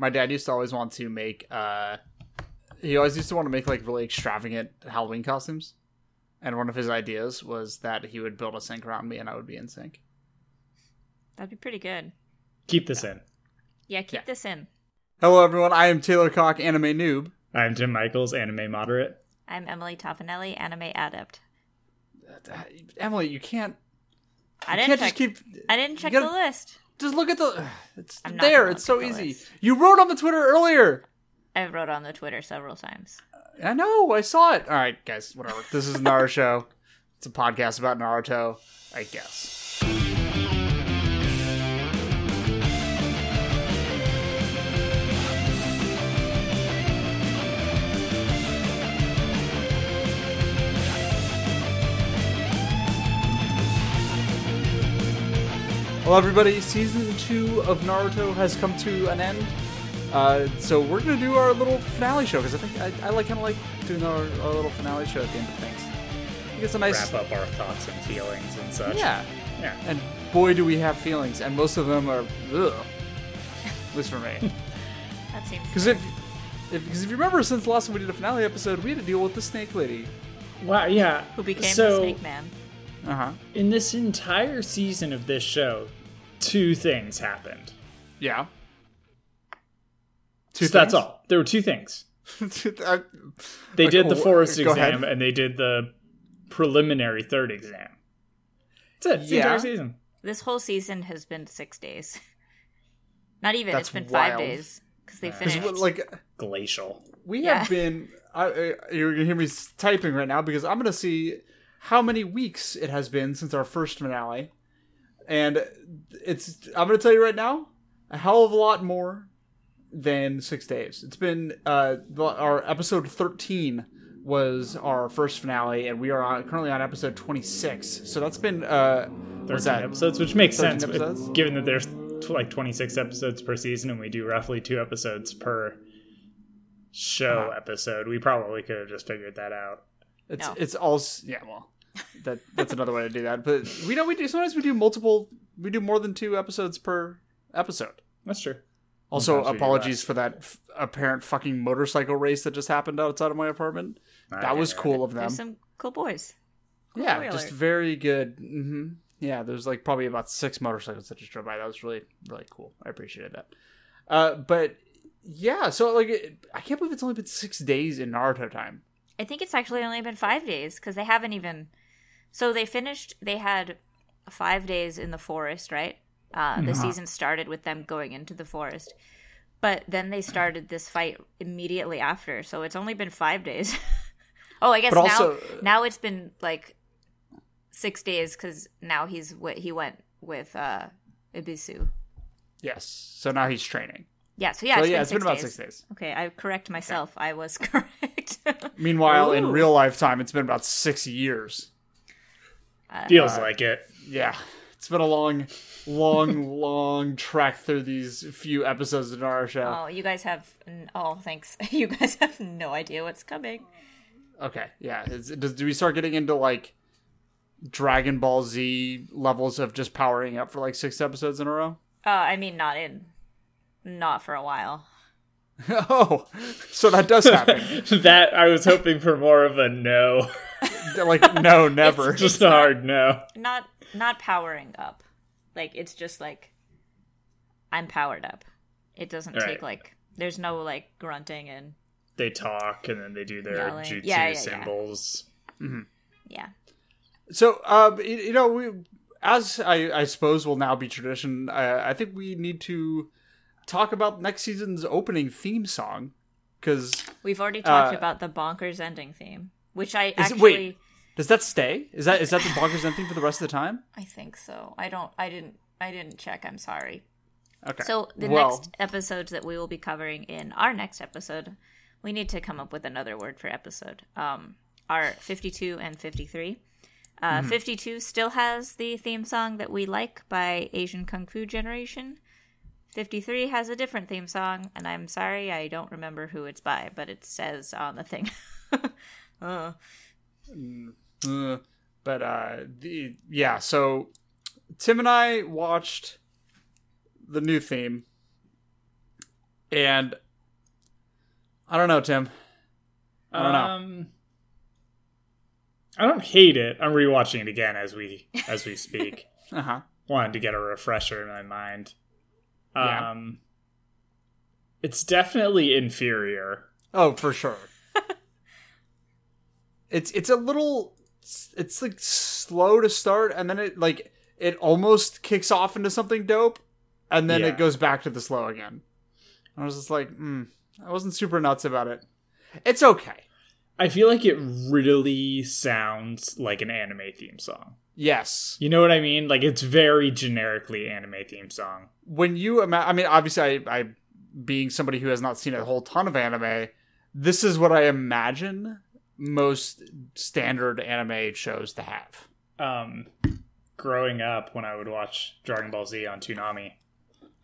my dad used to always want to make. uh He always used to want to make like really extravagant Halloween costumes, and one of his ideas was that he would build a sink around me, and I would be in sync. That'd be pretty good. Keep this in. Yeah, keep Yeah. this in. Hello, everyone. I am Taylor Cocke, anime noob. I'm Tim Michaels, anime moderate. I'm Emily Toffanelli, anime adept. Emily, you can't. I didn't can't check. just keep. I didn't check gotta- the list. Just look at the. It's I'm not there. gonna It's so look at the easy. list. You wrote on the Twitter earlier. I wrote on the Twitter several times. Uh, I know. I saw it. All right, guys. Whatever. This is Naruto. it's a podcast about Naruto. I guess. Well, everybody, season two of Naruto has come to an end. Uh, so we're gonna do our little finale show because I think I, I like kind of like doing our, our little finale show at the end of things. I think it's a nice Wrap up our thoughts and feelings and such. yeah. Yeah. And boy, do we have feelings, and most of them are ugh. At least for me. That seems. Because if, if, because if you remember, since the last time we did a finale episode, we had to deal with the snake lady. Wow, yeah. Who became so, the Snake Man? Uh huh. in this entire season of this show, two things happened. Yeah. Two So that's all. There were two things. I- They Like, did the wh- forest go exam ahead. and they did the preliminary third exam. That's it. It's the Yeah. entire season. This whole season has been six days. Not even. That's it's been five days because they Yeah. 'cause, finished. like Glacial. we Yeah. have been. I, I, you're gonna hear me typing right now because I'm gonna see how many weeks it has been since our first finale, and it's. I'm gonna tell you right now, a hell of a lot more than six days. It's been uh the, our episode 13 was our first finale, and we are on, currently on episode 26. So that's been uh. What's 13 that? episodes, which makes sense if- episodes? given that there's tw- like 26 episodes per season and we do roughly two episodes per show Uh-huh. episode. We probably could have just figured that out. It's No. it's all yeah. Well, that that's another way to do that. But we know we do sometimes we do multiple. We do more than two episodes per episode. That's true. Also, Sometimes we do apologies less. for that f- apparent fucking motorcycle race that just happened outside of my apartment. That was cool of them. There's some cool boys. Cool yeah, boy just alert. very good. hmm Yeah, there's like probably about six motorcycles that just drove by. That was really really cool. I appreciated that. Uh, but yeah, so like it, I can't believe it's only been six days in Naruto time. I think it's actually only been five days because they haven't even. So they finished. They had five days in the forest, right? Uh, the Uh-huh. season started with them going into the forest, but then they started this fight immediately after. So it's only been five days. oh, I guess But now also- now it's been like six days because now he's wi- he went with uh Ebisu. Yes, so now he's training. Yeah, so yeah, so it's yeah, been it's been about days. six days. Okay, I correct myself. I was correct. Meanwhile, in Ooh. real lifetime, it's been about six years. Feels like it. Yeah, it's been a long, long, long trek through these few episodes of Naruto. Oh, you guys have. n- Oh, thanks. You guys have no idea what's coming. Okay, yeah. Is, does, do we start getting into like Dragon Ball Z levels of just powering up for like six episodes in a row? Uh, I mean, not in, not for a while. oh, so that does happen. that I was hoping for more of a no. like, no, never. It's- just a hard no. Not, not powering up. Like it's just like, I'm powered up. It doesn't Right. take like. There's no like grunting and They talk and then they do their Yelling. jutsu Yeah, yeah, yeah. symbols. yeah. So, um, you, you know, we as I, I suppose will now be tradition. I, I think we need to talk about next season's opening theme song because We've already talked Uh, about the bonkers ending theme, which I Is it- wait. does that stay? Is that is that the bonkers ending for the rest of the time? I think so. I don't. I didn't. I didn't check. I'm sorry. Okay. So the Well, next episodes that we will be covering in our next episode, we need to come up with another word for episode. Um, are 52 and 53. Uh, 52 still has the theme song that we like by Asian Kung Fu Generation. 53 has a different theme song, and I'm sorry I don't remember who it's by, but it says on the thing. uh, Uh, but uh, the yeah. So Tim and I watched the new theme, and I don't know, Tim. I don't know. Um, I don't hate it. I'm rewatching it again as we as we speak. Uh huh. Wanted to get a refresher in my mind. Yeah. Um, it's definitely inferior. Oh, for sure. it's it's a little it's like slow to start and then it like it almost kicks off into something dope and then Yeah. it goes back to the slow again. I was just like, hmm, I wasn't super nuts about it. It's okay. I feel like it really sounds like an anime theme song. Yes. You know what I mean? Like it's very generically anime theme song. When you ima- I mean obviously I, I being somebody who has not seen a whole ton of anime, this is what I imagine most standard anime shows to have. Um, growing up, when I would watch Dragon Ball Z on Toonami,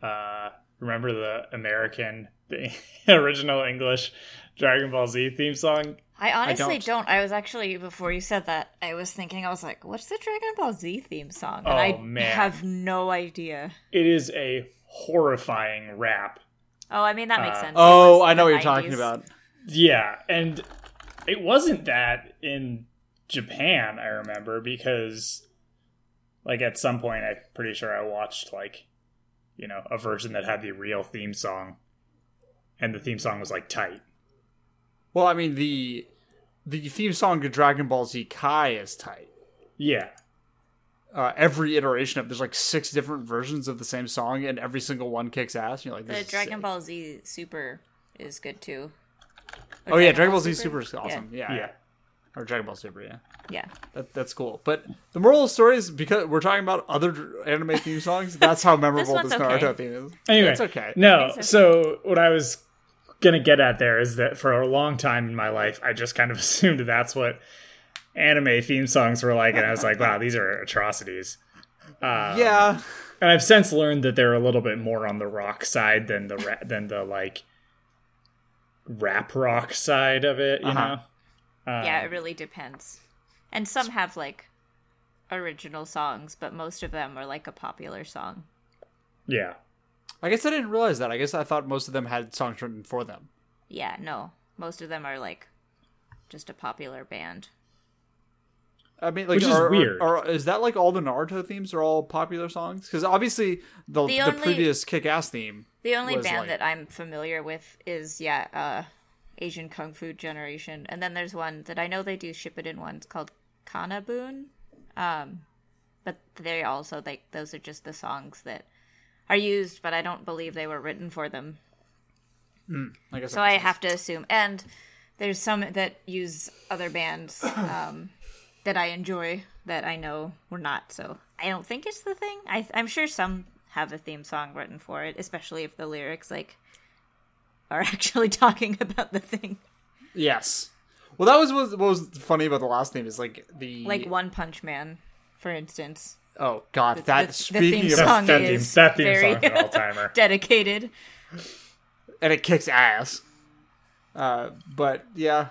uh, remember the American, the original English Dragon Ball Z theme song? I honestly don't. don't. I was actually before you said that, I was thinking I was like, "What's the Dragon Ball Z theme song?" And Oh, I man. have no idea. It is a horrifying rap. Oh, I mean that makes Uh, sense. Oh, I know the what you're talking about. Yeah, and it wasn't that in Japan, I remember, because like at some point I'm pretty sure I watched like you know, a version that had the real theme song and the theme song was like tight. Well, I mean the the theme song to Dragon Ball Z Kai is tight. Yeah. Uh, every iteration of there's like six different versions of the same song, and every single one kicks ass. You're like, this The is Dragon sick. Ball Z Super is good too. Oh Or yeah, Dragon Ball Z Super is Yeah. awesome. Yeah. Yeah. or Dragon Ball Super. Yeah, Yeah. that, that's cool. But the moral of the story is because we're talking about other anime theme songs. That's how memorable one's this, okay. Naruto theme is. Anyway, It's okay. No, It's okay. so what I was gonna get at there is that for a long time in my life, I just kind of assumed that's what anime theme songs were like, and I was like, wow, these are atrocities. Um, Yeah, and I've since learned that they're a little bit more on the rock side than the ra- than the like rap rock side of it. You Uh-huh. know? Um, Yeah, it really depends. And some have like original songs, but most of them are like a popular song. yeah. I guess I didn't realize that. I guess I thought most of them had songs written for them. Yeah, no. Most of them are like just a popular band. I mean, like, Which is are, are- weird. Are, is that like all the Naruto themes are all popular songs? Because obviously the The the, only- previous Kick-Ass theme. The only was, band like- that I'm familiar with is yeah, uh Asian Kung Fu Generation. And then there's one that I know they do ship it in ones called Kanabun. Um but they also like those are just the songs that are used, but I don't believe they were written for them. I guess So I have to assume. And there's some that use other bands um, that I enjoy that I know were not. So I don't think it's the thing. I, I'm sure some have a theme song written for it, especially if the lyrics like are actually talking about the thing. Yes. Well, that was what what was funny about the last theme is like the Like One Punch Man, for instance. Oh god the- that the speaking theme of song that theme, is that theme very- song's an all timer. Dedicated. and it kicks ass. Uh, but yeah,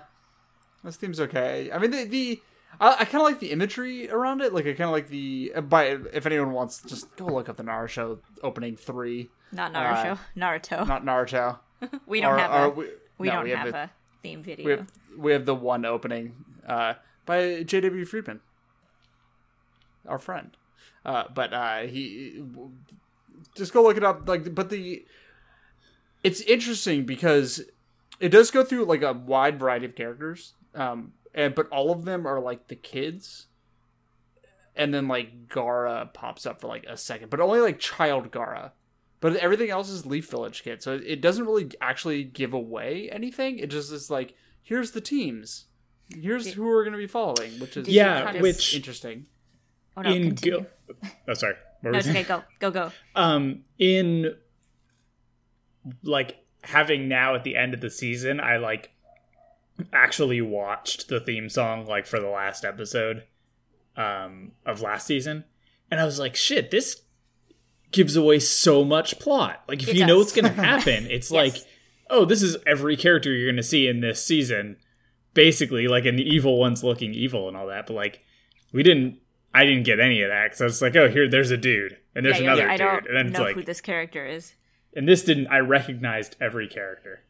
this theme's okay. I mean the the I, I kind of like the imagery around it. Like I kind of like the uh, by if anyone wants, just go look up the Naruto opening three, Not Naruto. Naruto. not Naruto. we don't Or- have or a we, we no, don't we have, the- a theme video. we have we have the one opening uh, by J.W. Friedman, our friend. Uh, but uh, he just go look it up. Like, but the it's interesting because it does go through like a wide variety of characters, um, and but all of them are like the kids, and then like Gaara pops up for like a second, but only like child Gaara. But everything else is Leaf Village kid, so it doesn't really actually give away anything. It just is like, here's the teams, here's who we're going to be following, which is Yeah, kind of- which interesting. Oh, no, in continue. go- oh sorry. What No, it's okay. Go, go, go. um in like having now at the end of the season i like actually watched the theme song like for the last episode um of last season and i was like shit this gives away so much plot like if It you know does. what's gonna happen it's Yes. like oh this is every character you're gonna see in this season basically like an evil one's looking evil and all that but like we didn't i didn't get any of that because i was like oh here there's a dude and there's yeah, another like, I dude don't and then it's know like who this character is. and this didn't. I recognized every character.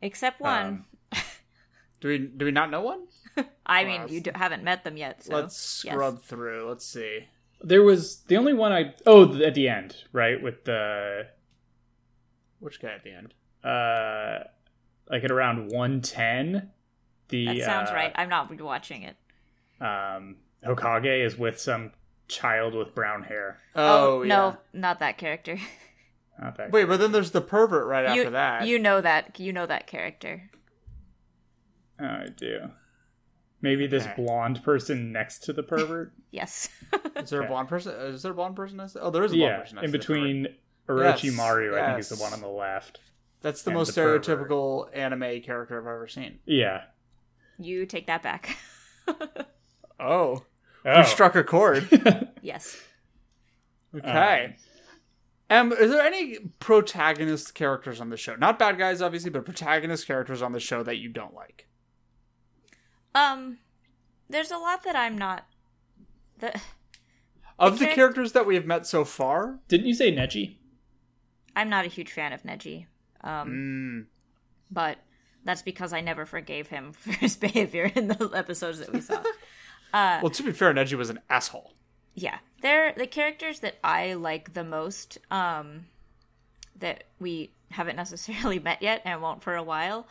Except one. Um, Do we do we not know one? I mean, you d- haven't met them yet, so Let's yes. scrub through. Let's see. There was the only one I. Oh, at the end, right with the Which guy at the end? uh, like at around one ten. The That sounds uh, right. I'm not rewatching it. Um, Hokage is with some child with brown hair. Oh, oh no, not that character. Not that Wait, but then there's the pervert right you, after that. you know that. You know that character. Oh, I do. Maybe this Okay. blonde person next to the pervert. Yes. Is there a Okay. blonde person? Is there a blonde person? Next to... Oh, there is a blonde yeah, person. next in to the pervert. between Yes, Orochimaru, I think is the one on the left. That's the most the pervert. stereotypical anime character I've ever seen. Yeah. you take that back. Oh, Oh. you struck a chord. yes. Okay. Um, is there any protagonist characters on the show? Not bad guys, obviously, but protagonist characters on the show that you don't like. Um, there's a lot that I'm not. The Of The the charac- characters that we have met so far, Didn't you say Neji? I'm not a huge fan of Neji. Um, mm, but that's because I never forgave him for his behavior in the episodes that we saw. Uh, well, to be fair, Neji was an asshole. yeah they're the characters that i like the most um that we haven't necessarily met yet and won't for a while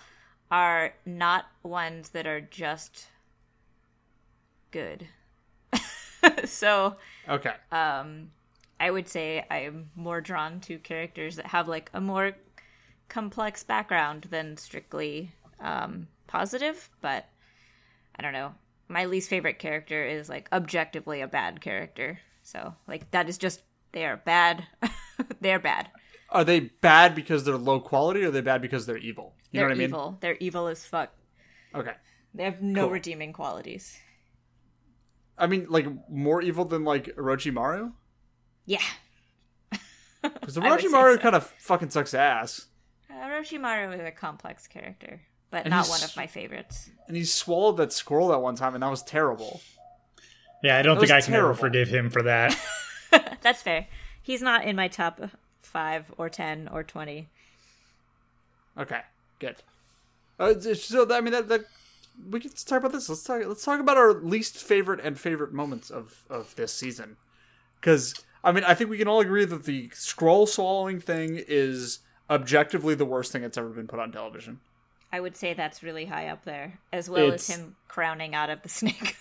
are not ones that are just good so Okay. um i would say i'm more drawn to characters that have like a more complex background than strictly um positive but i don't know my least favorite character is like objectively a bad character so like that is just they are bad they're bad Are they bad because they're low quality, or are they bad because they're evil? You they're know what I mean? evil they're evil as fuck Okay. they have no Cool. redeeming qualities I mean, like more evil than like Orochimaru, yeah because I would say Orochimaru so. kind of fucking sucks ass, Orochimaru is a complex character but And not one of my favorites and he swallowed that squirrel that one time, and that was terrible. Yeah, I don't That think I was can terrible. ever forgive him for that. That's fair. He's not in my top five or ten or twenty. Okay, good. Uh, so I mean that, that we can talk about this. Let's talk. Let's talk about our least favorite and favorite moments of of this season. Because I mean, I think we can all agree that the scroll swallowing thing is objectively the worst thing that's ever been put on television. I would say that's really high up there, as well It's- as him crowning out of the snake.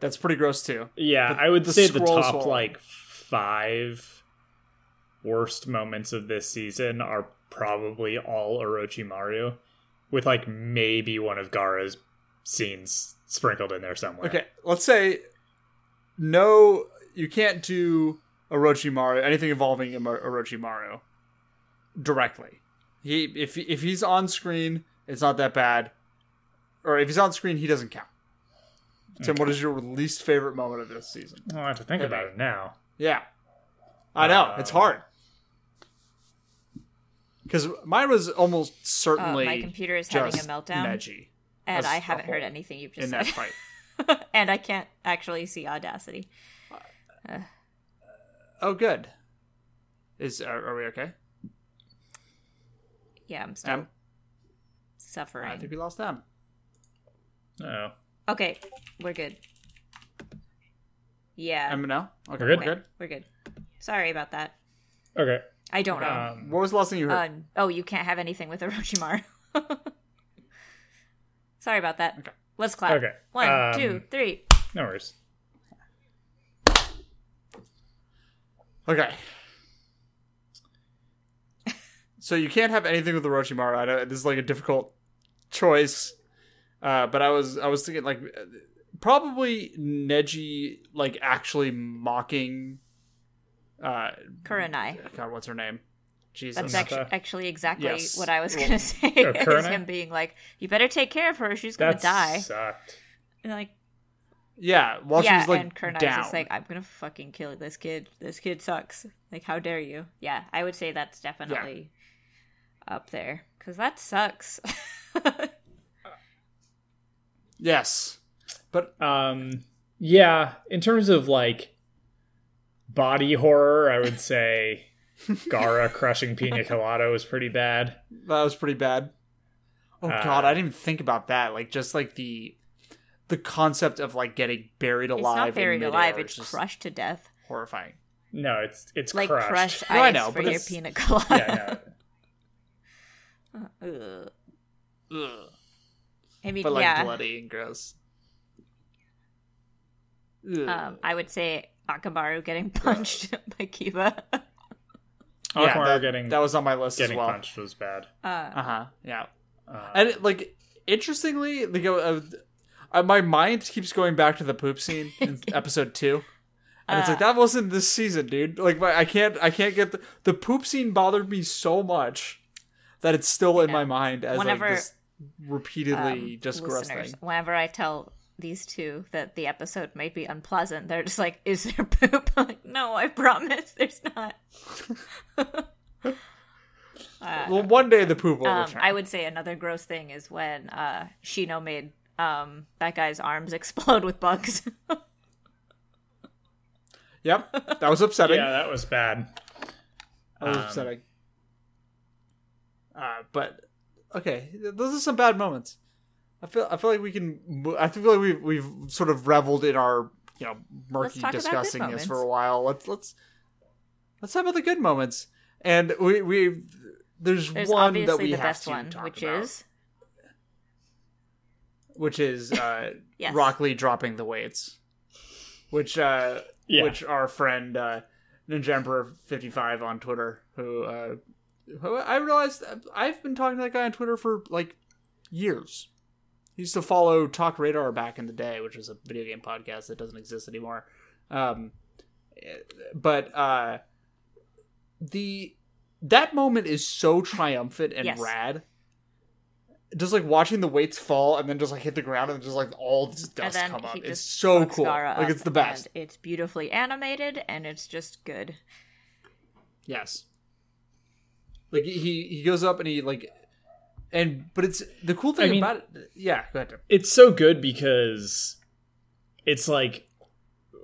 That's pretty gross too. Yeah, I would the say the top swallow. like five worst moments of this season are probably all Orochimaru, with like maybe one of Gaara's scenes sprinkled in there somewhere. Okay, let's say no, you can't do Orochimaru anything involving Imo- Orochimaru directly. He if if he's on screen, it's not that bad. Or if he's on screen, he doesn't count. Tim, what is your least favorite moment of this season? I'll have to think about it now. Yeah, I know it's Uh, hard because mine was almost Uh, certainly my computer is having a meltdown, Neji and as I a haven't heard anything you've just in said. that fight. and I can't actually see Audacity. Oh, good. Is are, are we okay? Yeah, I'm still Em? suffering. I think we lost them. Oh, Okay, we're good. Yeah, Em now? Okay, We're good? we're good. we're good. Sorry about that. okay. I don't know. Um, What was the last thing you heard? Uh, oh, you can't have anything with Orochimaru. Sorry about that. Okay. Let's clap. Okay, One, um, two, three. no worries. Okay. So you can't have anything with Orochimaru. I know this is like a difficult choice, uh, but I was I was thinking like probably Neji like actually mocking. Uh, Kurenai. God, what's her name? Jesus. That's Hinata. actually, actually exactly Yes. what I was Well, gonna say. Oh, is him being like, "You better take care of her. She's gonna That die." sucked. And like, yeah, while yeah, she's like and Kurenai's down. just like, "I'm gonna fucking kill this kid. This kid sucks. Like, how dare you?" Yeah, I would say that's definitely up there because that sucks. yes, but Um, yeah, in terms of like body horror, I would say Gaara crushing Pina Colada was pretty bad. That was pretty bad. Oh Uh, god, I didn't even think about that. Like just like the the concept of like getting buried alive. It's not buried midair alive; it's just crushed to death, horrifying. No, it's it's like crushed. crushed No, I know, for but your pina colada. Yeah, no. Ugh. Ugh. I mean, But like yeah. bloody and gross. Ugh. Um, I would say Akamaru getting punched by Kiba. uh Yeah, Akamaru that, getting that was on my list getting as well. punched was bad. Uh huh. Yeah. Uh, And it, like interestingly, like uh, uh, my mind keeps going back to the poop scene in episode two, and it's like Uh. that wasn't this season, dude. Like my, I can't, I can't get the the poop scene bothered me so much that it's still in my mind as Whenever, like this repeatedly um, just gross thing. whenever I tell these two that the episode might be unpleasant, they're just like, "Is there poop?" I'm like, no, I promise, there's not. Uh, Well, one day the poop will um, return. I would say another gross thing is when uh, Shino made um, that guy's arms explode with bugs. Yep, that was upsetting. yeah, that was bad. That was Um, upsetting. Uh, but okay, those are some bad moments. I feel I feel like we can. I feel like we've we've sort of reveled in our you know murky talk discussing this for a while. Let's let's let's talk about the good moments. And we we there's, There's one that we the have best to one, talk which about, is which is uh, Yes. Rock Lee dropping the weights, which uh, Yeah. which our friend uh, Ninja Emperor fifty five on Twitter, who uh, who I realized I've been talking to that guy on Twitter for like years. He used to follow Talk Radar back in the day, which was a video game podcast that doesn't exist anymore. Um, but uh, the that moment is so triumphant and Yes. rad. Just like watching the weights fall and then just like hit the ground and just like all this dust come up. It's so cool. Like it's the best. and it's beautifully animated, and it's just good. Yes. Like he he goes up and he like and but it's the cool thing I mean- about it. Yeah, go ahead. It's so good because it's like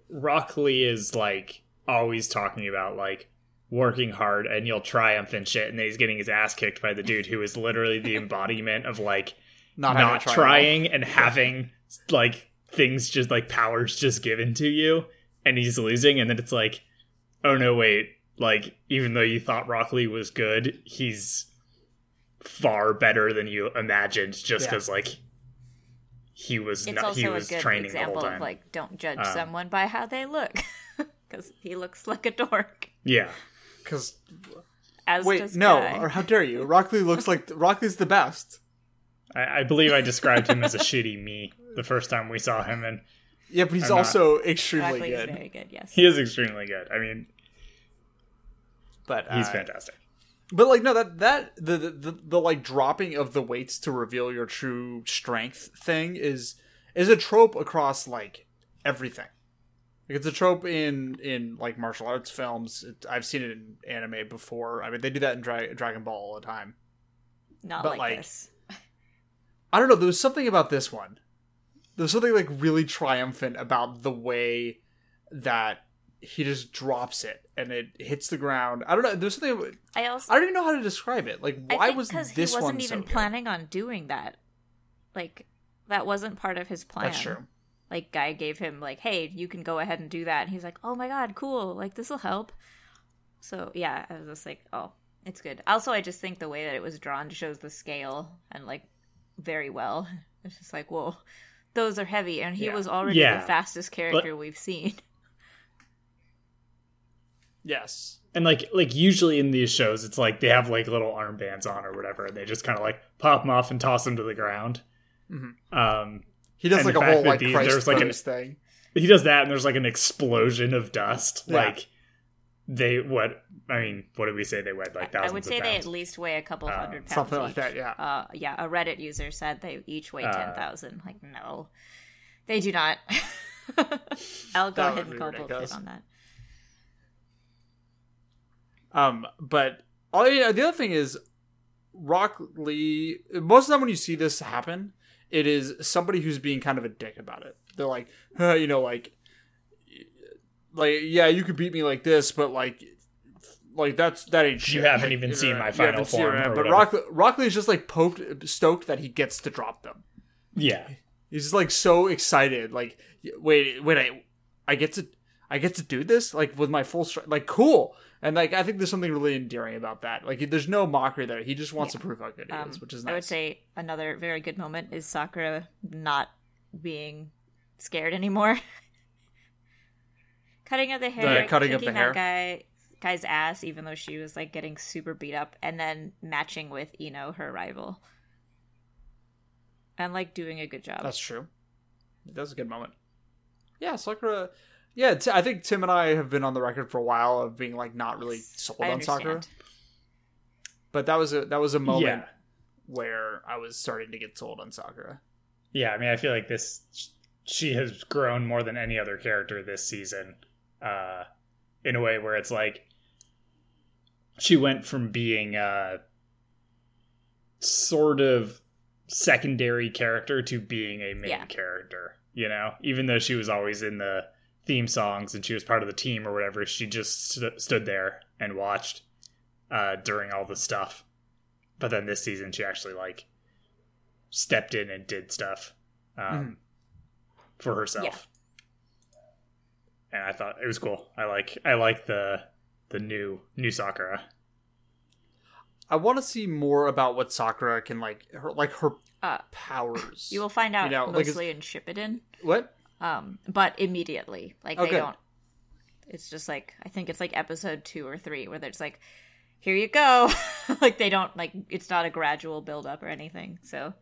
Rock Lee is like always talking about like working hard and you'll triumph and shit, and then he's getting his ass kicked by the dude who is literally the embodiment of like Not, not, having to try trying and having like things just like powers just given to you, and he's losing, and then it's like, oh no, wait, like even though you thought Rock Lee was good, he's far better than you imagined, just Yeah. because like he was It's not, also he a was good training the whole example time. of like don't judge Um, someone by how they look, because he looks like a dork. yeah, Because As wait, does no, Kai. or how dare you? Rock Lee looks like Rock Lee's the best. I, I believe I described him as a shitty me the first time we saw him, and Yeah, but he's I'm not- also extremely Rock Lee is good. very good. Yes. he is extremely good. I mean, But he's uh, fantastic. But like no, that that the, the the the like dropping of the weights to reveal your true strength thing is is a trope across like everything. Like it's a trope in in like martial arts films. It, I've seen it in anime before. I mean, they do that in Dra- Dragon Ball all the time. Not but, like, like, this. I don't know. There was something about this one. There was something like really triumphant about the way that he just drops it and it hits the ground. I don't know. There's something. I also I don't even know how to describe it. Like, I why think was 'cause this he wasn't one even so good? planning on doing that. Like that wasn't part of his plan. That's true. Like guy gave him like, "Hey, you can go ahead and do that." And he's like, "Oh my god, cool! Like this will help." So yeah, I was just like, "Oh, it's good." Also, I just think the way that it was drawn shows the scale and like very well. It's just like, whoa, those are heavy, and he Yeah. was already Yeah. the fastest character we've seen. Yes. And like like usually in these shows, it's like they have like little armbands on or whatever, and they just kind of like pop them off and toss them to the ground. Mhm. Um, He does like a whole that like these- Christ there's, like, an- pose thing. he does that, and there's like an explosion of dust. Yeah. Like they what? I mean, what did we say they weighed? Like thousands I would say of they at least weigh a couple Uh, hundred pounds. Something like each. that, yeah. Uh, yeah, a Reddit user said they each weigh Uh, ten thousand. Like, no, they do not. I'll go ahead and be call bullshit ridiculous. on that. Um, but all the other thing is, Rock Lee. Most of the time, when you see this happen, it is somebody who's being kind of a dick about it. They're like, huh, you know, like, like yeah, you could beat me like this, but like, like that's that ain't shit. You haven't even Like, seen my final form but. Rock Rock Lee's just like poked, stoked that he gets to drop them. Yeah, He's just like so excited. Like, wait, wait, I, I get to, I get to do this like with my full strength. Like, cool. And like, I think there's something really endearing about that. Like, there's no mockery there. He just wants to prove how good he Um, is, which is nice. I would say another very good moment is Sakura not being scared anymore. cutting of the hair, The cutting kicking the hair? that guy guy's ass, even though she was like getting super beat up, and then matching with Ino, her rival, and like doing a good job. That's true. That was a good moment. Yeah, Sakura. Yeah, t- I think Tim and I have been on the record for a while of being like not really sold I on Sakura, understand. but that was a that was a moment yeah, where I was starting to get sold on Sakura. yeah. I mean, I feel like this she has grown more than any other character this season, uh, in a way where it's like she went from being a sort of secondary character to being a main Yeah. character. You know, even though she was always in the theme songs and she was part of the team or whatever, she just st- stood there and watched uh, during all the stuff. But then this season, she actually like stepped in and did stuff um, for herself. And I thought it was cool. I like I like the the new new Sakura. I want to see more about what Sakura can like her like her Uh, powers. you will find out You know, like, it's- mostly in Shippuden, what? Um, but immediately, like Oh, they good. don't. It's just like I think it's like episode two or three where there's like, here you go, like they don't like it's not a gradual build up or anything. So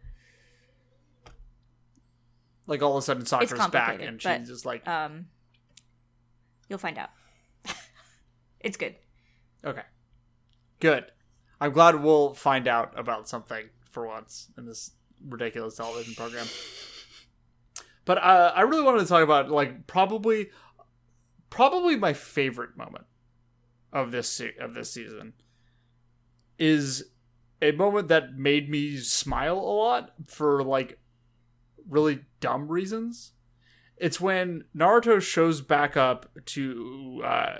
Like all of a sudden Sakura's back and but, she's just like um, you'll find out. it's good. okay, good. I'm glad we'll find out about something for once in this ridiculous television program. But uh, I really wanted to talk about like probably, probably my favorite moment of this se- of this season is a moment that made me smile a lot for like really dumb reasons. It's when Naruto shows back up to uh,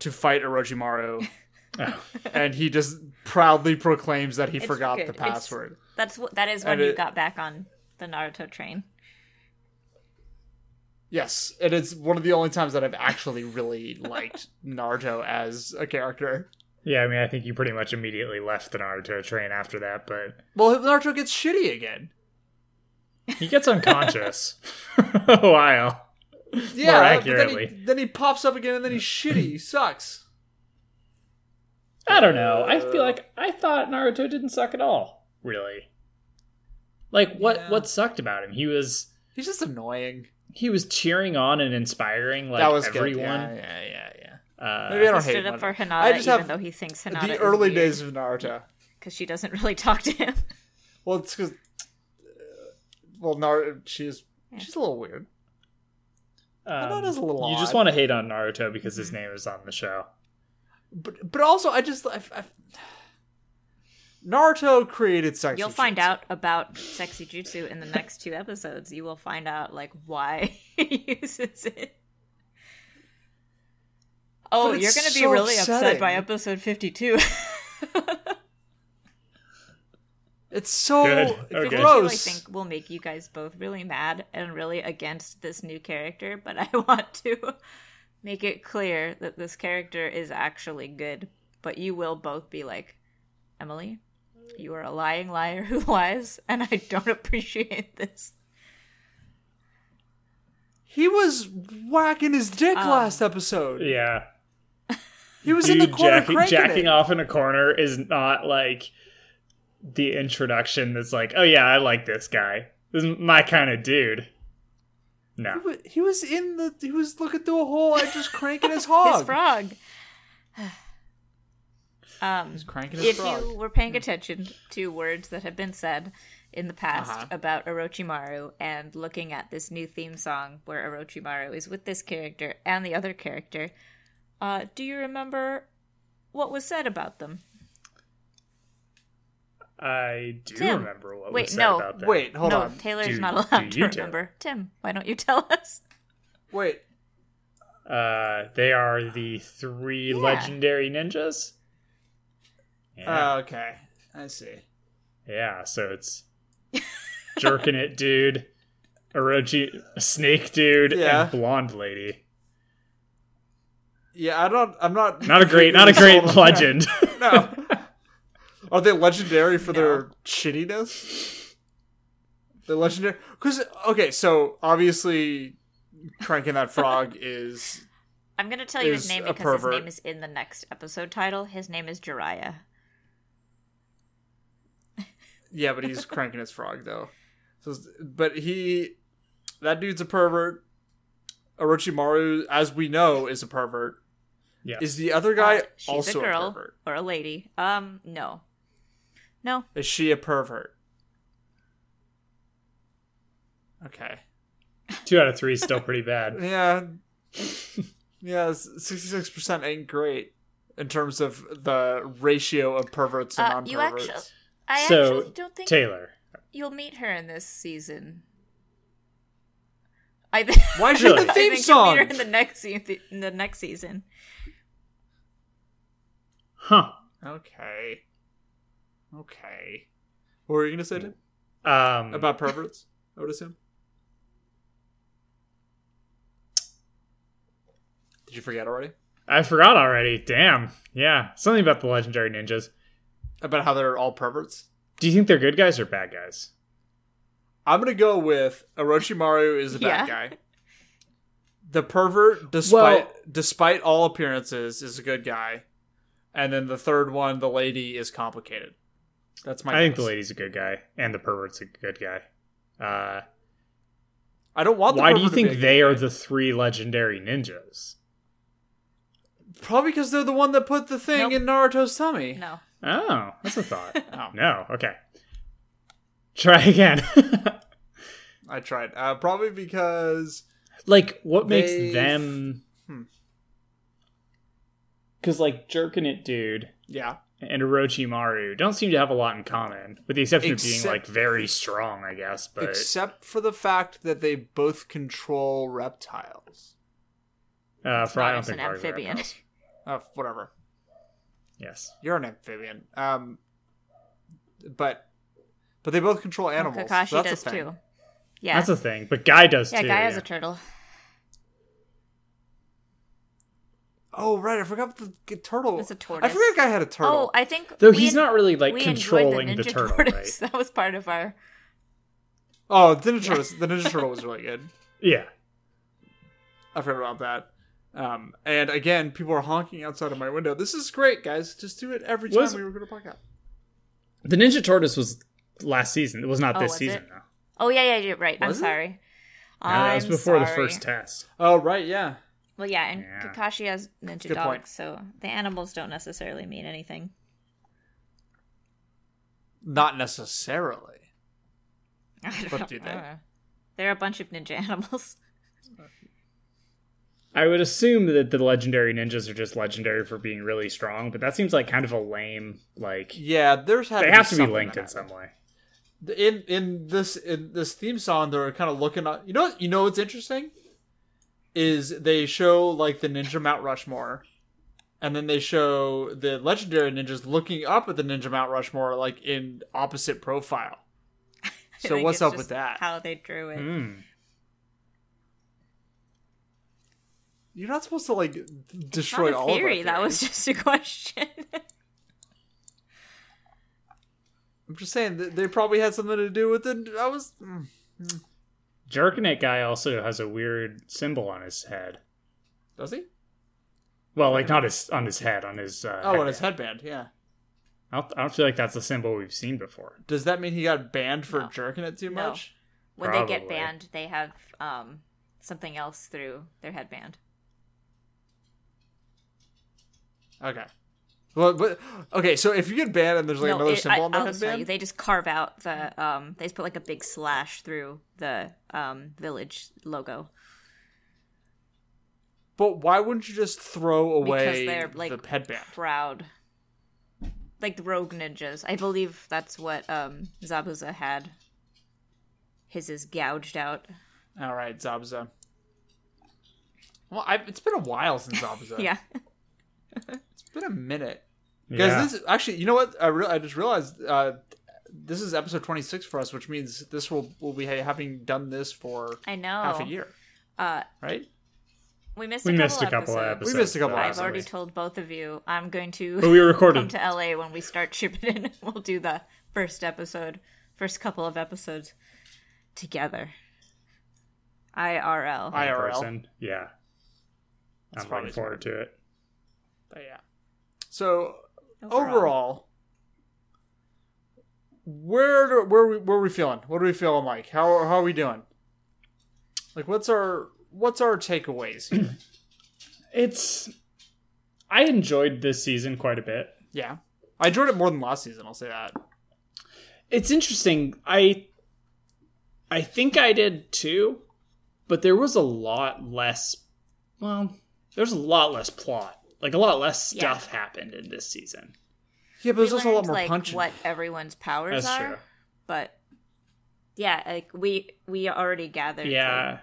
to fight Orochimaru, and he just proudly proclaims that he It's forgot good. the It's- password. That's what that is when And you it- got back on the Naruto train. Yes, and it's one of the only times that I've actually really liked Naruto as a character. Yeah, I mean, I think you pretty much immediately left the Naruto train after that, but Well, Naruto gets shitty again. he gets unconscious a while. Yeah, accurately. Then he, then he pops up again, and then he's shitty. He sucks. I don't know. I feel like I thought Naruto didn't suck at all. Really. Like what? Yeah. What sucked about him? He was He's just annoying. He was cheering on and inspiring like that was everyone. good. Yeah, yeah, yeah. Uh, Maybe I don't hate stood up for Hinata, I just even have though he thinks Hinata the early weird, days of Naruto. because she doesn't really talk to him. Well, it's because well, Naruto she's she's a little weird. um, Hinata's a little you just want to hate on Naruto because his name is on the show. But but also, I just I, I, Naruto created sexy. You'll find jutsu. out about sexy jutsu in the next two episodes. You will find out like why he uses it. Oh, you're going to be so really upset by episode 52. It's so Good. it's Okay. Fifty-two, gross. I think will make you guys both really mad and really against this new character, but I want to make it clear that this character is actually good. But you will both be like, Emily, you are a lying liar who lies, and I don't appreciate this. He was whacking his dick Um, last episode. Yeah, He was in the corner jacking, jacking it. off in a corner is not like the introduction. That's like, oh yeah, I like this guy. This is my kind of dude. No, He wa- He was in the. He was looking through a hole and just cranking his hog. His frog. um, He's cranking his if frog. you were paying attention to words that have been said in the past Uh-huh. about Orochimaru and looking at this new theme song where Orochimaru is with this character and the other character, uh, do you remember what was said about them? I do Tim, remember what wait, was said no, about that. Wait, hold no, on. Taylor's Do- not allowed to you tell? remember. Tim, why don't you tell us? Wait. Uh, they are the three Yeah. legendary ninjas. Yeah, Uh, okay, I see. yeah. So it's jerking it, dude. Orochi, snake dude, Yeah. and blonde lady. Yeah, I don't. I'm not. Not a great, not a great sold on that. legend. No. Are they legendary for No. their shittiness? They're legendary because okay, so obviously, cranking that frog is I'm gonna tell you his name a because his name is in the next episode title. His name is Jiraiya. Yeah, but he's cranking his frog though. So, but he, that dude's a pervert. Orochimaru, as we know, is a pervert. yeah. Is the other guy Uh, she's also a girl a pervert? or a lady. Um, no, no. Is she a pervert? Okay. Two out of three is still pretty bad. Yeah. yeah, sixty-six percent ain't great in terms of the ratio of perverts and Uh, non-perverts. actually, I So, actually don't think Taylor, you'll meet her in this season. I Why should she Really? in the I theme think song? you'll meet her in the next se- in the next season. huh? Okay. Okay. What were you gonna say Tim? Um, about perverts? I would assume. Did you forget already? I forgot already. Damn. Yeah, something about the legendary ninjas. About how they're all perverts? Do you think they're good guys or bad guys? I'm gonna go with Orochimaru is a bad Yeah. guy. The pervert, despite Well- despite all appearances, is a good guy. And then the third one, the lady, is complicated. That's my. I think the lady's a good guy and the pervert's a good guy. Uh, I don't want. The why do you pervert to be think they good are guy. the three legendary ninjas? Probably because they're the one that put the thing Nope. in Naruto's tummy. No, Oh, that's a thought. Oh. no, okay. Try again. I tried. Uh, probably because like, what makes They- them? Hmm. Because like jerking it, dude, yeah, and Orochimaru don't seem to have a lot in common, with the exception of being like very strong, I guess. But except for the fact that they both control reptiles. uh, for I don't think an amphibian. Uh, whatever. Yes. You're an amphibian. Um, but but they both control animals. Kakashi so that's does a thing. too. Yeah, That's a thing, but Guy does too. yeah. too. Guy has yeah. a turtle. Oh right, I forgot the g- turtle. It's a tortoise. I forgot guy had a turtle. Oh, I think Though we he's en- not really like controlling the, the, turtle, tortoise. right? That was part of our. Oh, the Ninja Turtle. The Ninja Turtle was really good. Yeah. I forgot about that. Um, and again, people are honking outside of my window. This is great, guys. Just do it every time Was- we record a podcast. The Ninja Tortoise was last season. It was not Oh, this was season, it? though. Oh yeah, yeah, you're right. Was I'm it? sorry. No, that was I'm before the first test. Oh right, yeah. Well, yeah, and Yeah. Kakashi has ninja dogs, point. so the animals don't necessarily mean anything. Not necessarily. I don't What know. do they? I don't know. They're a bunch of ninja animals. I would assume that the legendary ninjas are just legendary for being really strong, but that seems like kind of a lame like Yeah, there's had they have to be linked in some way. in in this in this theme song they're kind of looking at you know you know what's interesting is they show like the ninja mount rushmore and then they show the legendary ninjas looking up at the ninja mount rushmore like in opposite profile so what's up with that How they drew it. Hmm. You're not supposed to like destroy Not a all theory. of our That was just a question. i'm just saying that they probably had something to do with it i was mm. Jerkinet guy also has a weird symbol on his head. does he Well, like not his on his head, on his uh, oh on his headband. headband yeah I don't, I don't feel like that's a symbol we've seen before. does that mean he got banned for No. jerking it too No. much when they get banned, they have um, something else through their headband. Okay. Well, but okay. So if you get banned and there's like no, another it, symbol I, on the I'll headband, you, they just carve out the. Um, they just put like a big slash through the um, village logo but why wouldn't you just throw because away they're like the headband? proud. Like the rogue ninjas, I believe that's what um, Zabuza had. His is gouged out. All right, Zabuza. Well, I, it's been a while since Zabuza. Yeah. It's been a minute. Guys, Yeah. this actually, you know what? I re- I just realized uh, this is episode twenty six for us, which means this will will be having done this for I know. half a year, Uh, right? we missed we a couple missed a couple of episodes. episodes. We missed a couple though. I've episodes. already told both of you I'm going to But we come recorded. to LA when we start shipping in. We'll do the first episode, first couple of episodes together. IRL. I- in IRL. person. Yeah. That's I'm looking forward to it. But yeah. So overall, where do, where we where are we feeling? What are we feeling like? How how are we doing? Like, what's our what's our takeaways? here? It's. I enjoyed this season quite a bit. yeah, I enjoyed it more than last season. I'll say that. It's interesting. I. I think I did too, but there was a lot less. Well, there's a lot less plot. Like a lot less Yeah. stuff happened in this season. Yeah, but we there's also a lot more like punching. what everyone's powers That's are, true. but yeah, like we we already gathered like, Yeah.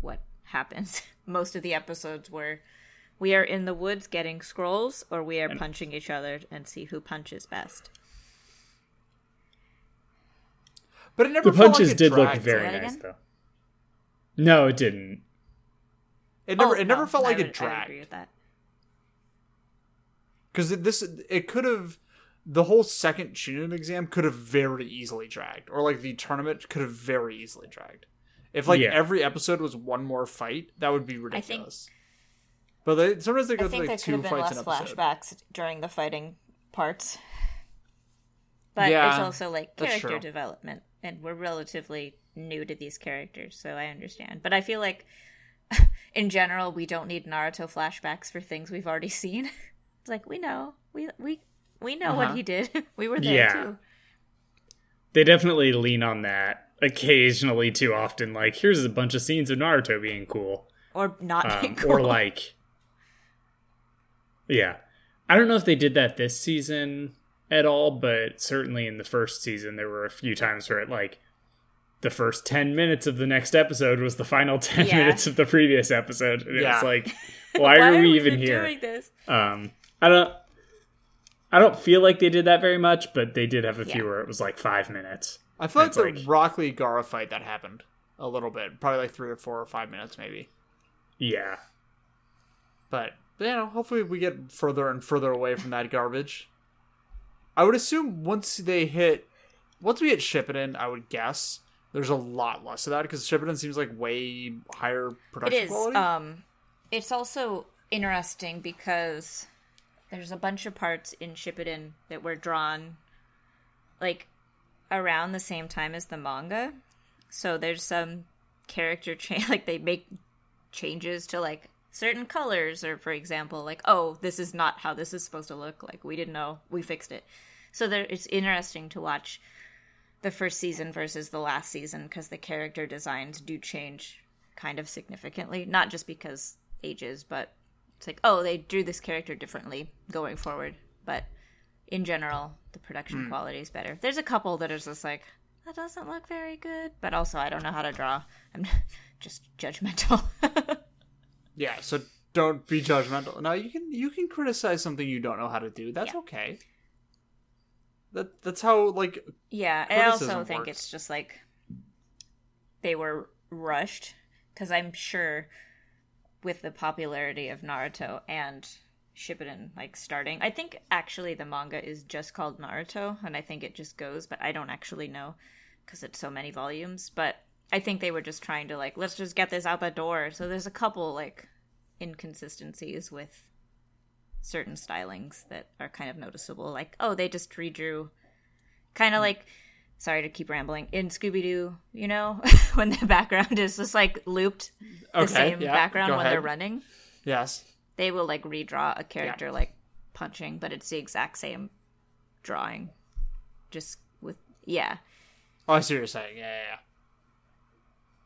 what happens. Most of the episodes were we are in the woods getting scrolls, or we are punching each other and see who punches best. But it never The felt punches like it did look very nice again? though. No, it didn't. It never Oh, it never no, felt like would- it I agree dragged with that. Because this it could have the whole second Chunin exam could have very easily dragged, or like the tournament could have very easily dragged. If like Yeah. every episode was one more fight, that would be ridiculous. but they, sometimes they go I through like two have been fights less an episode. flashbacks during the fighting parts. But Yeah, it's also like character development, and we're relatively new to these characters, so I understand. But I feel like, in general, we don't need Naruto flashbacks for things we've already seen. it's like we know, we we we know what Uh-huh. he did. we were there Yeah. too. They definitely lean on that occasionally too often. Like, here's a bunch of scenes of Naruto being cool. Or not Um, being cool. Or like, yeah. I don't know if they did that this season at all, but certainly in the first season, there were a few times where it like the first 10 minutes of the next episode was the final 10 Yeah. minutes of the previous episode. And Yeah. was like, why, are we even here? doing this? Um, I don't. I don't feel like they did that very much, but they did have a few where it was like five minutes. I feel like It's the like- Rock Gaara fight that happened a little bit, probably like three or four or five minutes maybe. Yeah, But you know, hopefully we get further and further away from that garbage. I would assume once they hit, once we hit Shippuden, I would guess there's a lot less of that because Shippuden seems like way higher production is. quality. Um, it's also interesting because there's a bunch of parts in Shippuden that were drawn like around the same time as the manga. So there's some character change, like they make changes to like certain colors, or for example, like oh, this is not how this is supposed to look. Like we didn't know, we fixed it. So there, it's interesting to watch the first season versus the last season because the character designs do change kind of significantly. Not just because ages, but it's like, oh, they drew this character differently going forward. But in general, the production Hmm. quality is better. There's a couple that is just like, that doesn't look very good. But also, I don't know how to draw. I'm just judgmental. yeah, so don't be judgmental. Now you can you can criticize something you don't know how to do. That's Yeah. okay. That that's how like Yeah, I also think works. it's just like they were rushed because I'm sure with the popularity of Naruto and Shippuden like starting, I think actually the manga is just called Naruto, and I think it just goes, but I don't actually know because it's so many volumes. But I think they were just trying to like let's just get this out the door. So there's a couple like inconsistencies with certain stylings that are kind of noticeable. Like, oh, they just redrew, kind of hmm. like. Sorry to keep rambling. In Scooby Doo, you know, when the background is just like looped the Okay, same yeah, background when they're running, yes. they will like redraw a character like punching, but it's the exact same drawing, just with yeah. Oh, I see what you're saying. Yeah, yeah. yeah.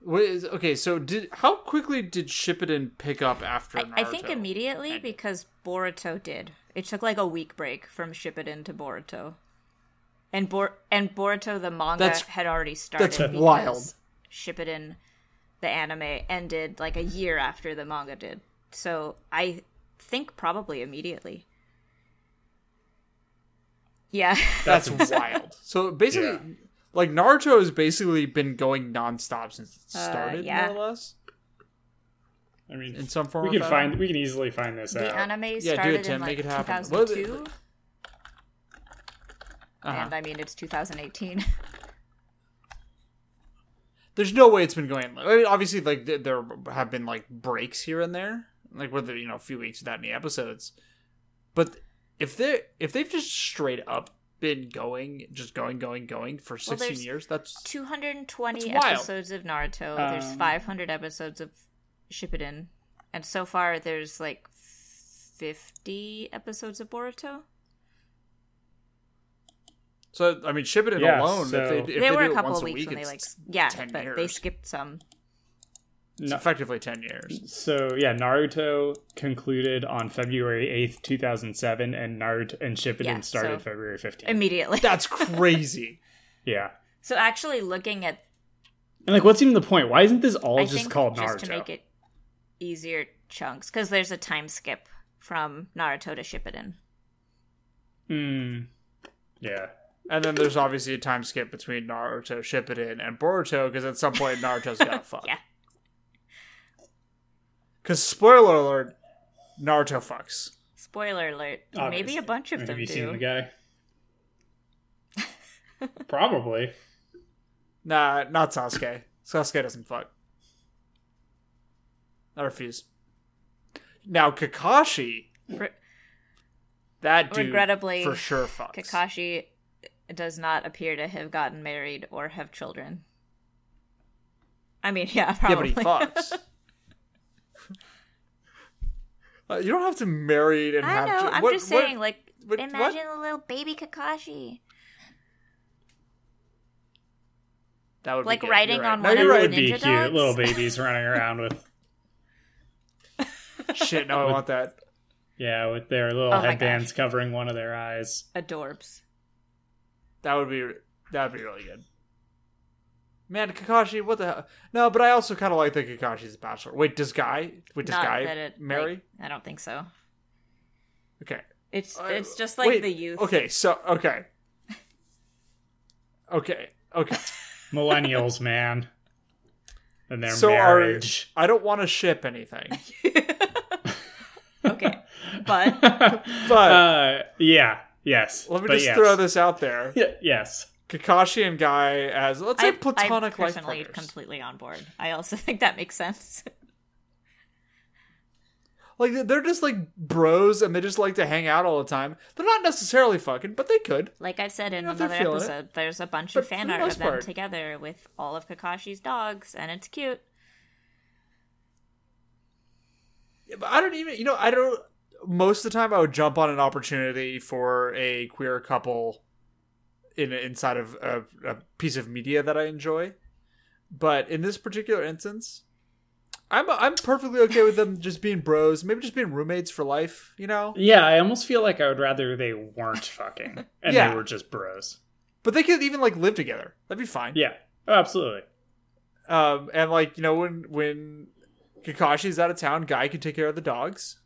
What is okay? So did how quickly did Shippuden pick up after? I, Naruto? I think immediately because Boruto did. It took like a week break from Shippuden to Boruto, and Bor and Boruto the manga That's- had already started. that's because wild. Shippuden the anime ended like a year after the manga did. So I think probably immediately. Yeah. That's That's wild. So basically, Yeah. like Naruto has basically been going nonstop since it Uh, started, yeah. more or less, I mean, in some form. we can find we can easily find this out. the out. anime do started it, Tim. in like Make it happen. 2002 Uh-huh. and I mean it's 2018. There's no way it's been going. I mean, obviously, like th- there have been like breaks here and there, like where there you know a few weeks without any episodes. But if they if they've just straight up been going, just going, going, going for 16 there's years, that's 220 That's episodes of Naruto. there's Um, 500 episodes of Shippuden, and so far there's like 50 episodes of Boruto. So. I mean, Shippuden Yeah, alone, so- if they, if they there were a couple of weeks week, when they like yeah, 10 but they skipped some. it's No- effectively 10 years. So yeah, Naruto concluded on February eighth, two thousand seven, and Naruto and Shippuden Yeah, started so- February fifteenth. Immediately. That's crazy. yeah, so actually looking at and like, what's even the point? Why isn't this all I just think called just Naruto? to make it easier chunks because there's a time skip from Naruto to Shippuden. Hmm. Yeah. And then there's obviously a time skip between Naruto, Shippuden, and Boruto because at some point Naruto's gotta fuck. Yeah. Because spoiler alert, Naruto fucks. Spoiler alert. Maybe a bunch of Have them you seen the guy? Probably. Nah, not Sasuke. Sasuke doesn't fuck. I refuse. Now Kakashi, Re- that dude, Regrettably, for sure fucks. Kakashi does not appear to have gotten married or have children. I mean, yeah, yeah, probably. but he fucks. Uh, you don't have to marry and I have. know. chi- I'm what- just what- saying, like, what- what? imagine a little baby Kakashi, That would be like good. riding right. on No, one of it the right. would be ninja cute. dogs? Little babies running around with Shit, no, I want that. yeah, with their little Oh headbands covering one of their eyes. Adorbs. That would be that would be really good. Man, Kakashi, what the hell? No, but I also kind of like that Kakashi's a bachelor. Wait, does Guy? Wait, does Not Guy that it, marry? like, I don't think so. okay, It's Uh, it's just like wait, the youth. Okay, so okay, okay, okay. Millennials, man. And their so marriage. are I don't want to ship anything, okay, but but uh, yeah, yes. let me but just yes. throw this out there: Yeah, yes. Kakashi and Guy as let's say I, platonic I'm life personally partners. completely on board. I also think that makes sense. Like they're just like bros, and they just like to hang out all the time. They're not necessarily fucking, but they could. Like I've said in know, another feeling it. episode, there's a bunch But of fan art most of them part- together with all of Kakashi's dogs, and it's cute. Yeah, but I don't even, you know, I don't. Most of the time, I would jump on an opportunity for a queer couple in inside of a, a piece of media that I enjoy. But in this particular instance, I'm I'm perfectly okay with them just being bros, maybe just being roommates for life. You know, Yeah, I almost feel like I would rather they weren't fucking and Yeah. they were just bros. but they could even like live together. That'd be fine. Yeah. Oh, absolutely. Um, and like you know when when Kakashi's out of town, Guy can take care of the dogs.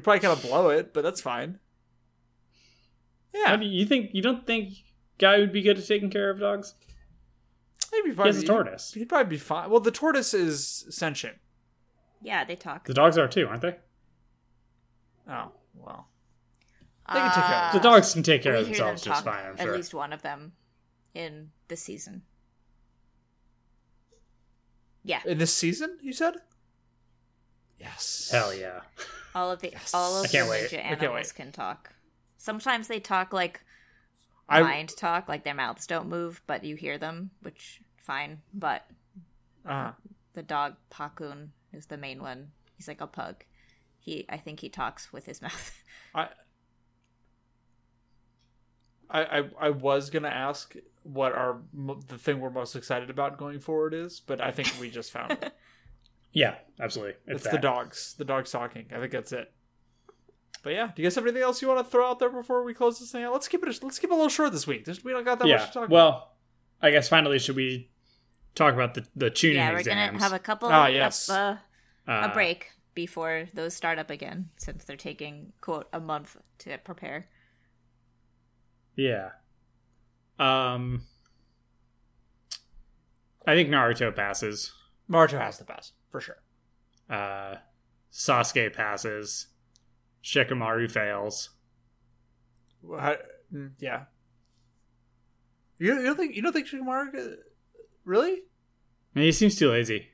He'd probably kind of blow it, but that's fine. How Yeah, do you think you don't think guy would be good at taking care of dogs? maybe He probably has a tortoise. He'd probably be fine. Well, the tortoise is sentient. Yeah, they talk. The dogs are too, aren't they? Oh well, They can take care of The Uh, dogs can take care of hear them themselves just fine, I'm At sure. least one of them in the season. Yeah, in this season, you said. Yes. Hell yeah. All of the Yes. all of the wait. ninja I can't animals can talk. Sometimes they talk like I mind talk, like their mouths don't move, but you hear them, which fine. But uh, the dog Pakkun is the main one. He's like a pug. He, I think he talks with his mouth. I, I I I was gonna ask what our the thing we're most excited about going forward is, but I think we just found it. Yeah, absolutely. It's, It's, the dogs. The dogs talking. I think that's it. But yeah, do you guys have anything else you want to throw out there before we close this thing out? Let's keep it. Let's keep it a little short this week. There's, we don't got that much Yeah. to talk about. Well, I guess finally, should we talk about the the Chunin yeah, we're exams. gonna have a couple Ah, yes. of, uh, Uh, a break before those start up again, since they're taking quote a month to prepare. Yeah. Um. I think Naruto passes. Naruto has the pass for sure. Uh, Sasuke passes. Shikamaru fails. Mm, yeah. You, you don't think you don't think Shikamaru really? And he seems too lazy.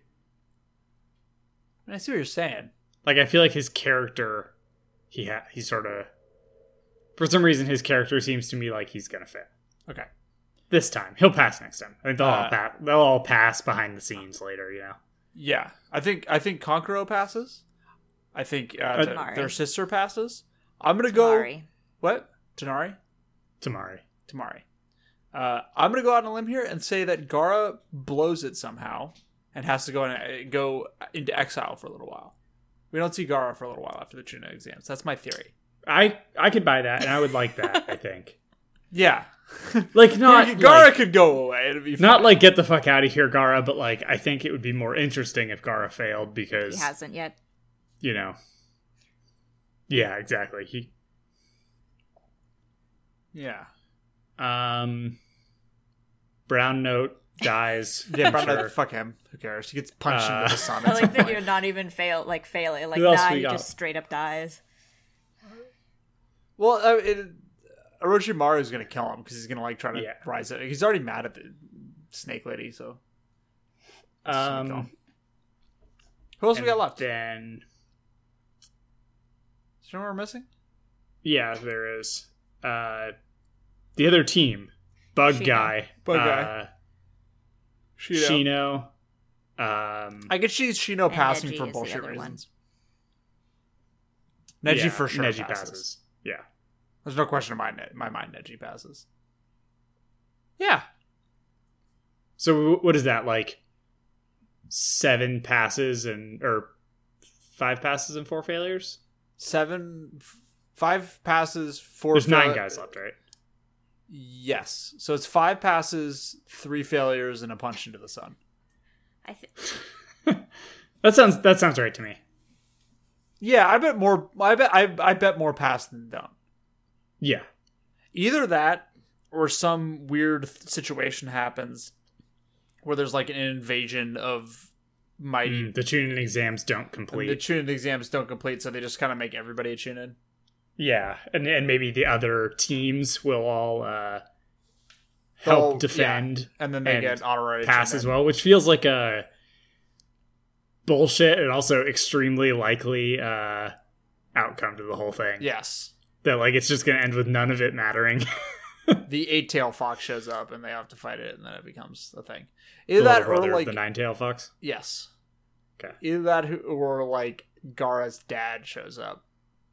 I, see what you're saying. Like I feel like his character, he ha- he sort of, for some reason, his character seems to me like he's gonna fail Okay. this time. He'll pass next time. I think they'll all Uh, pa- they'll all pass behind the scenes later. You know. Yeah, I think I think Kankuro passes. I think uh, th- their sister passes. I'm gonna go. What? Tanari? Temari. Temari. Uh, I'm gonna go out on a limb here and say that Gaara blows it somehow and has to go and go into exile for a little while. We don't see Gaara for a little while after the Chunin exams. That's my theory. I I could buy that, and I would like that. I think. Yeah, Like not Gaara like, could go away. It'd be not like get the fuck out of here, Gaara, but like I think it would be more interesting if Gaara failed because He hasn't yet. you know. Yeah, exactly. He yeah. um Brown Note dies. Yeah, I'm but fuck him. Who cares? He gets punched Uh, into the sun. I at like that you're not even fail like failing like Who else nah, he got? just straight up dies. Well, uh, it, Orochimaru is gonna kill him because he's gonna like try to Yeah. rise it. He's already mad at the snake lady. So um who else we got left? Then Is there anyone we're missing? yeah, there is. Uh the other team. Bug Shino. guy. Bug uh, guy. Shino. Shino. Um I could see Shino passing for is bullshit other one. reasons. Neji yeah, for sure Neji passes. Yeah. There's no question in my, in my mind. Neji passes. Yeah, So what is that like? Seven passes and or five passes and four failures? seven, f- five passes, four. There's nine guys left, right? Yes, so it's five passes, three failures, and a punch into the sun. I think That sounds that sounds right to me. Yeah, I bet more. I bet I, I bet more pass than done. Yeah. Either that, or some weird th- situation happens where there's like an invasion of mighty. Mm, the Chunin exams don't and complete. the Chunin exams don't complete, so they just kind of make everybody a Chunin. yeah, and and maybe the other teams will all uh, help defend And then they And get honorary pass as well, which feels like a bullshit and also extremely likely uh, outcome to the whole thing. Yes. That like it's just gonna end with none of it mattering. The eight tail fox shows up and they have to fight it, and then it becomes a thing. the Either that or like the nine tail fox. yes, Okay. either that or like Gaara's dad shows up,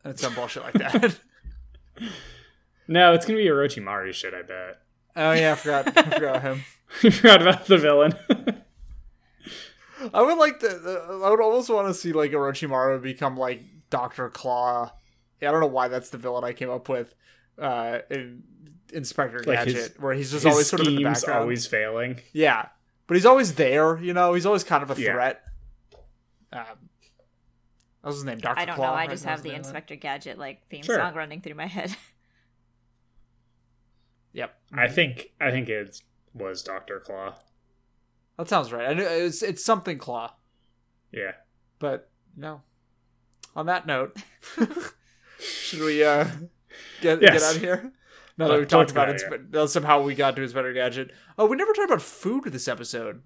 and some bullshit like that. No, it's gonna be Orochimaru shit. I bet. oh yeah, I forgot. I forgot him. You forgot about the villain. I would like to. I would almost want to see like Orochimaru become like Doctor Claw. I don't know why that's the villain I came up with. Uh, in Inspector Like Gadget, his- where he's just always sort of in the background. always failing. Yeah, but he's always there. You know, he's always kind of a Yeah. threat. Um, what was his name? Doctor I don't Claw. know. I right? just have the name of? Inspector Gadget like theme Sure. song running through my head. Yep, I think I think it was Doctor Claw. that sounds right. I knew it's it's something Claw, Yeah. but no. On that note, should we uh get get out of here? Now that we've talked about get it, outta but somehow we got to his better gadget. Oh, we never talked about food this episode.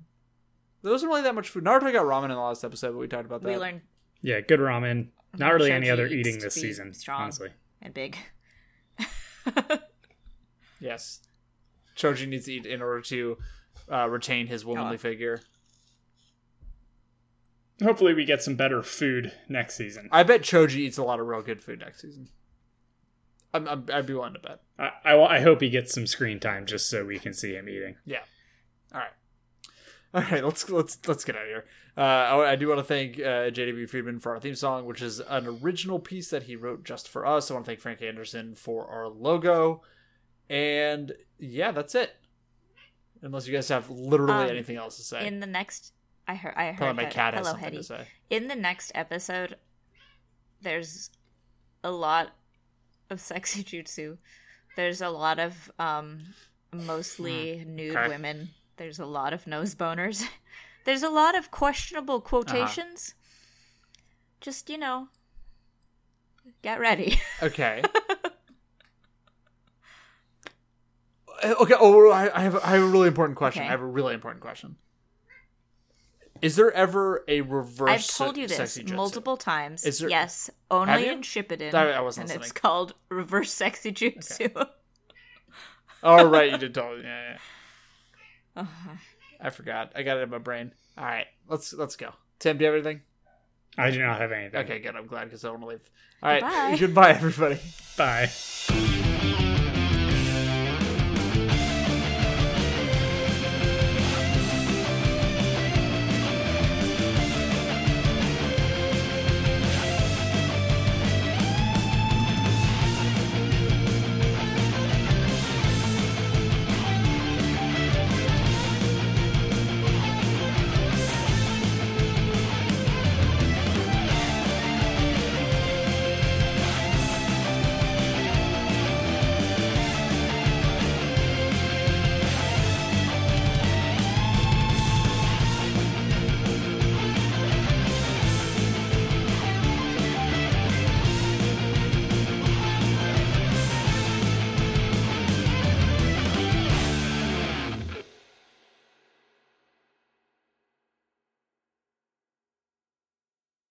There wasn't really that much food. Naruto got ramen in the last episode, but we talked about that. we learned Yeah, good ramen. Not really any other eating this season, strong. honestly. and big. Yes, Choji needs to eat in order to uh, retain his womanly Oh. figure. Hopefully we get some better food next season. I bet Choji eats a lot of real good food next season. I'm, I'm, I'd be willing to bet. I, I, I hope he gets some screen time just so we can see him eating. Yeah. All right. All right. Let's let's let's get out of here. Uh, I, I do want to thank uh, JDB Friedman for our theme song, which is an original piece that he wrote just for us. I want to thank Frank Anderson for our logo, and yeah, that's it. Unless you guys have literally Um, anything else to say. In the next, I heard. I heard. Probably my that- cat has Hello, something Hetty. to say. In the next episode, there's a lot of sexy jutsu. There's a lot of um, mostly nude Hmm. Okay. women. There's a lot of nose boners. There's a lot of questionable quotations. Just you know, get ready. Okay. Uh, okay. Oh, I I have, I have a really important question. Okay. I have a really important question. Is there ever a reverse? I've told you this sexy multiple times. Is there- yes, Have only in Shippuden, I- I wasn't and it's called reverse sexy jutsu. Oh right, you did tell me. Yeah, yeah. Uh-huh. I forgot. I got it in my brain. All right, let's let's go. Tim, do you have anything? I do not have anything. Okay, good. I'm glad because I want to leave. All right, Goodbye. goodbye everybody. Bye.